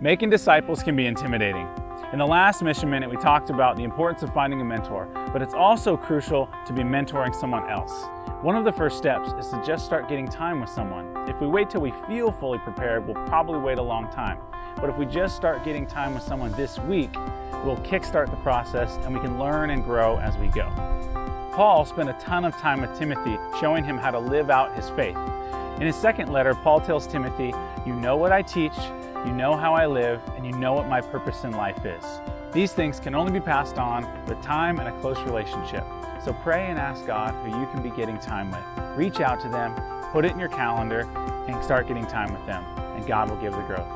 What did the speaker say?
Making disciples can be intimidating. In the last Mission Minute, we talked about the importance of finding a mentor, but it's also crucial to be mentoring someone else. One of the first steps is to just start getting time with someone. If we wait till we feel fully prepared, we'll probably wait a long time. But if we just start getting time with someone this week, we'll kickstart the process and we can learn and grow as we go. Paul spent a ton of time with Timothy showing him how to live out his faith. In his second letter, Paul tells Timothy, You know what I teach, you know how I live, and you know what my purpose in life is. These things can only be passed on with time and a close relationship. So pray and ask God who you can be getting time with. Reach out to them, put it in your calendar, and start getting time with them, and God will give the growth.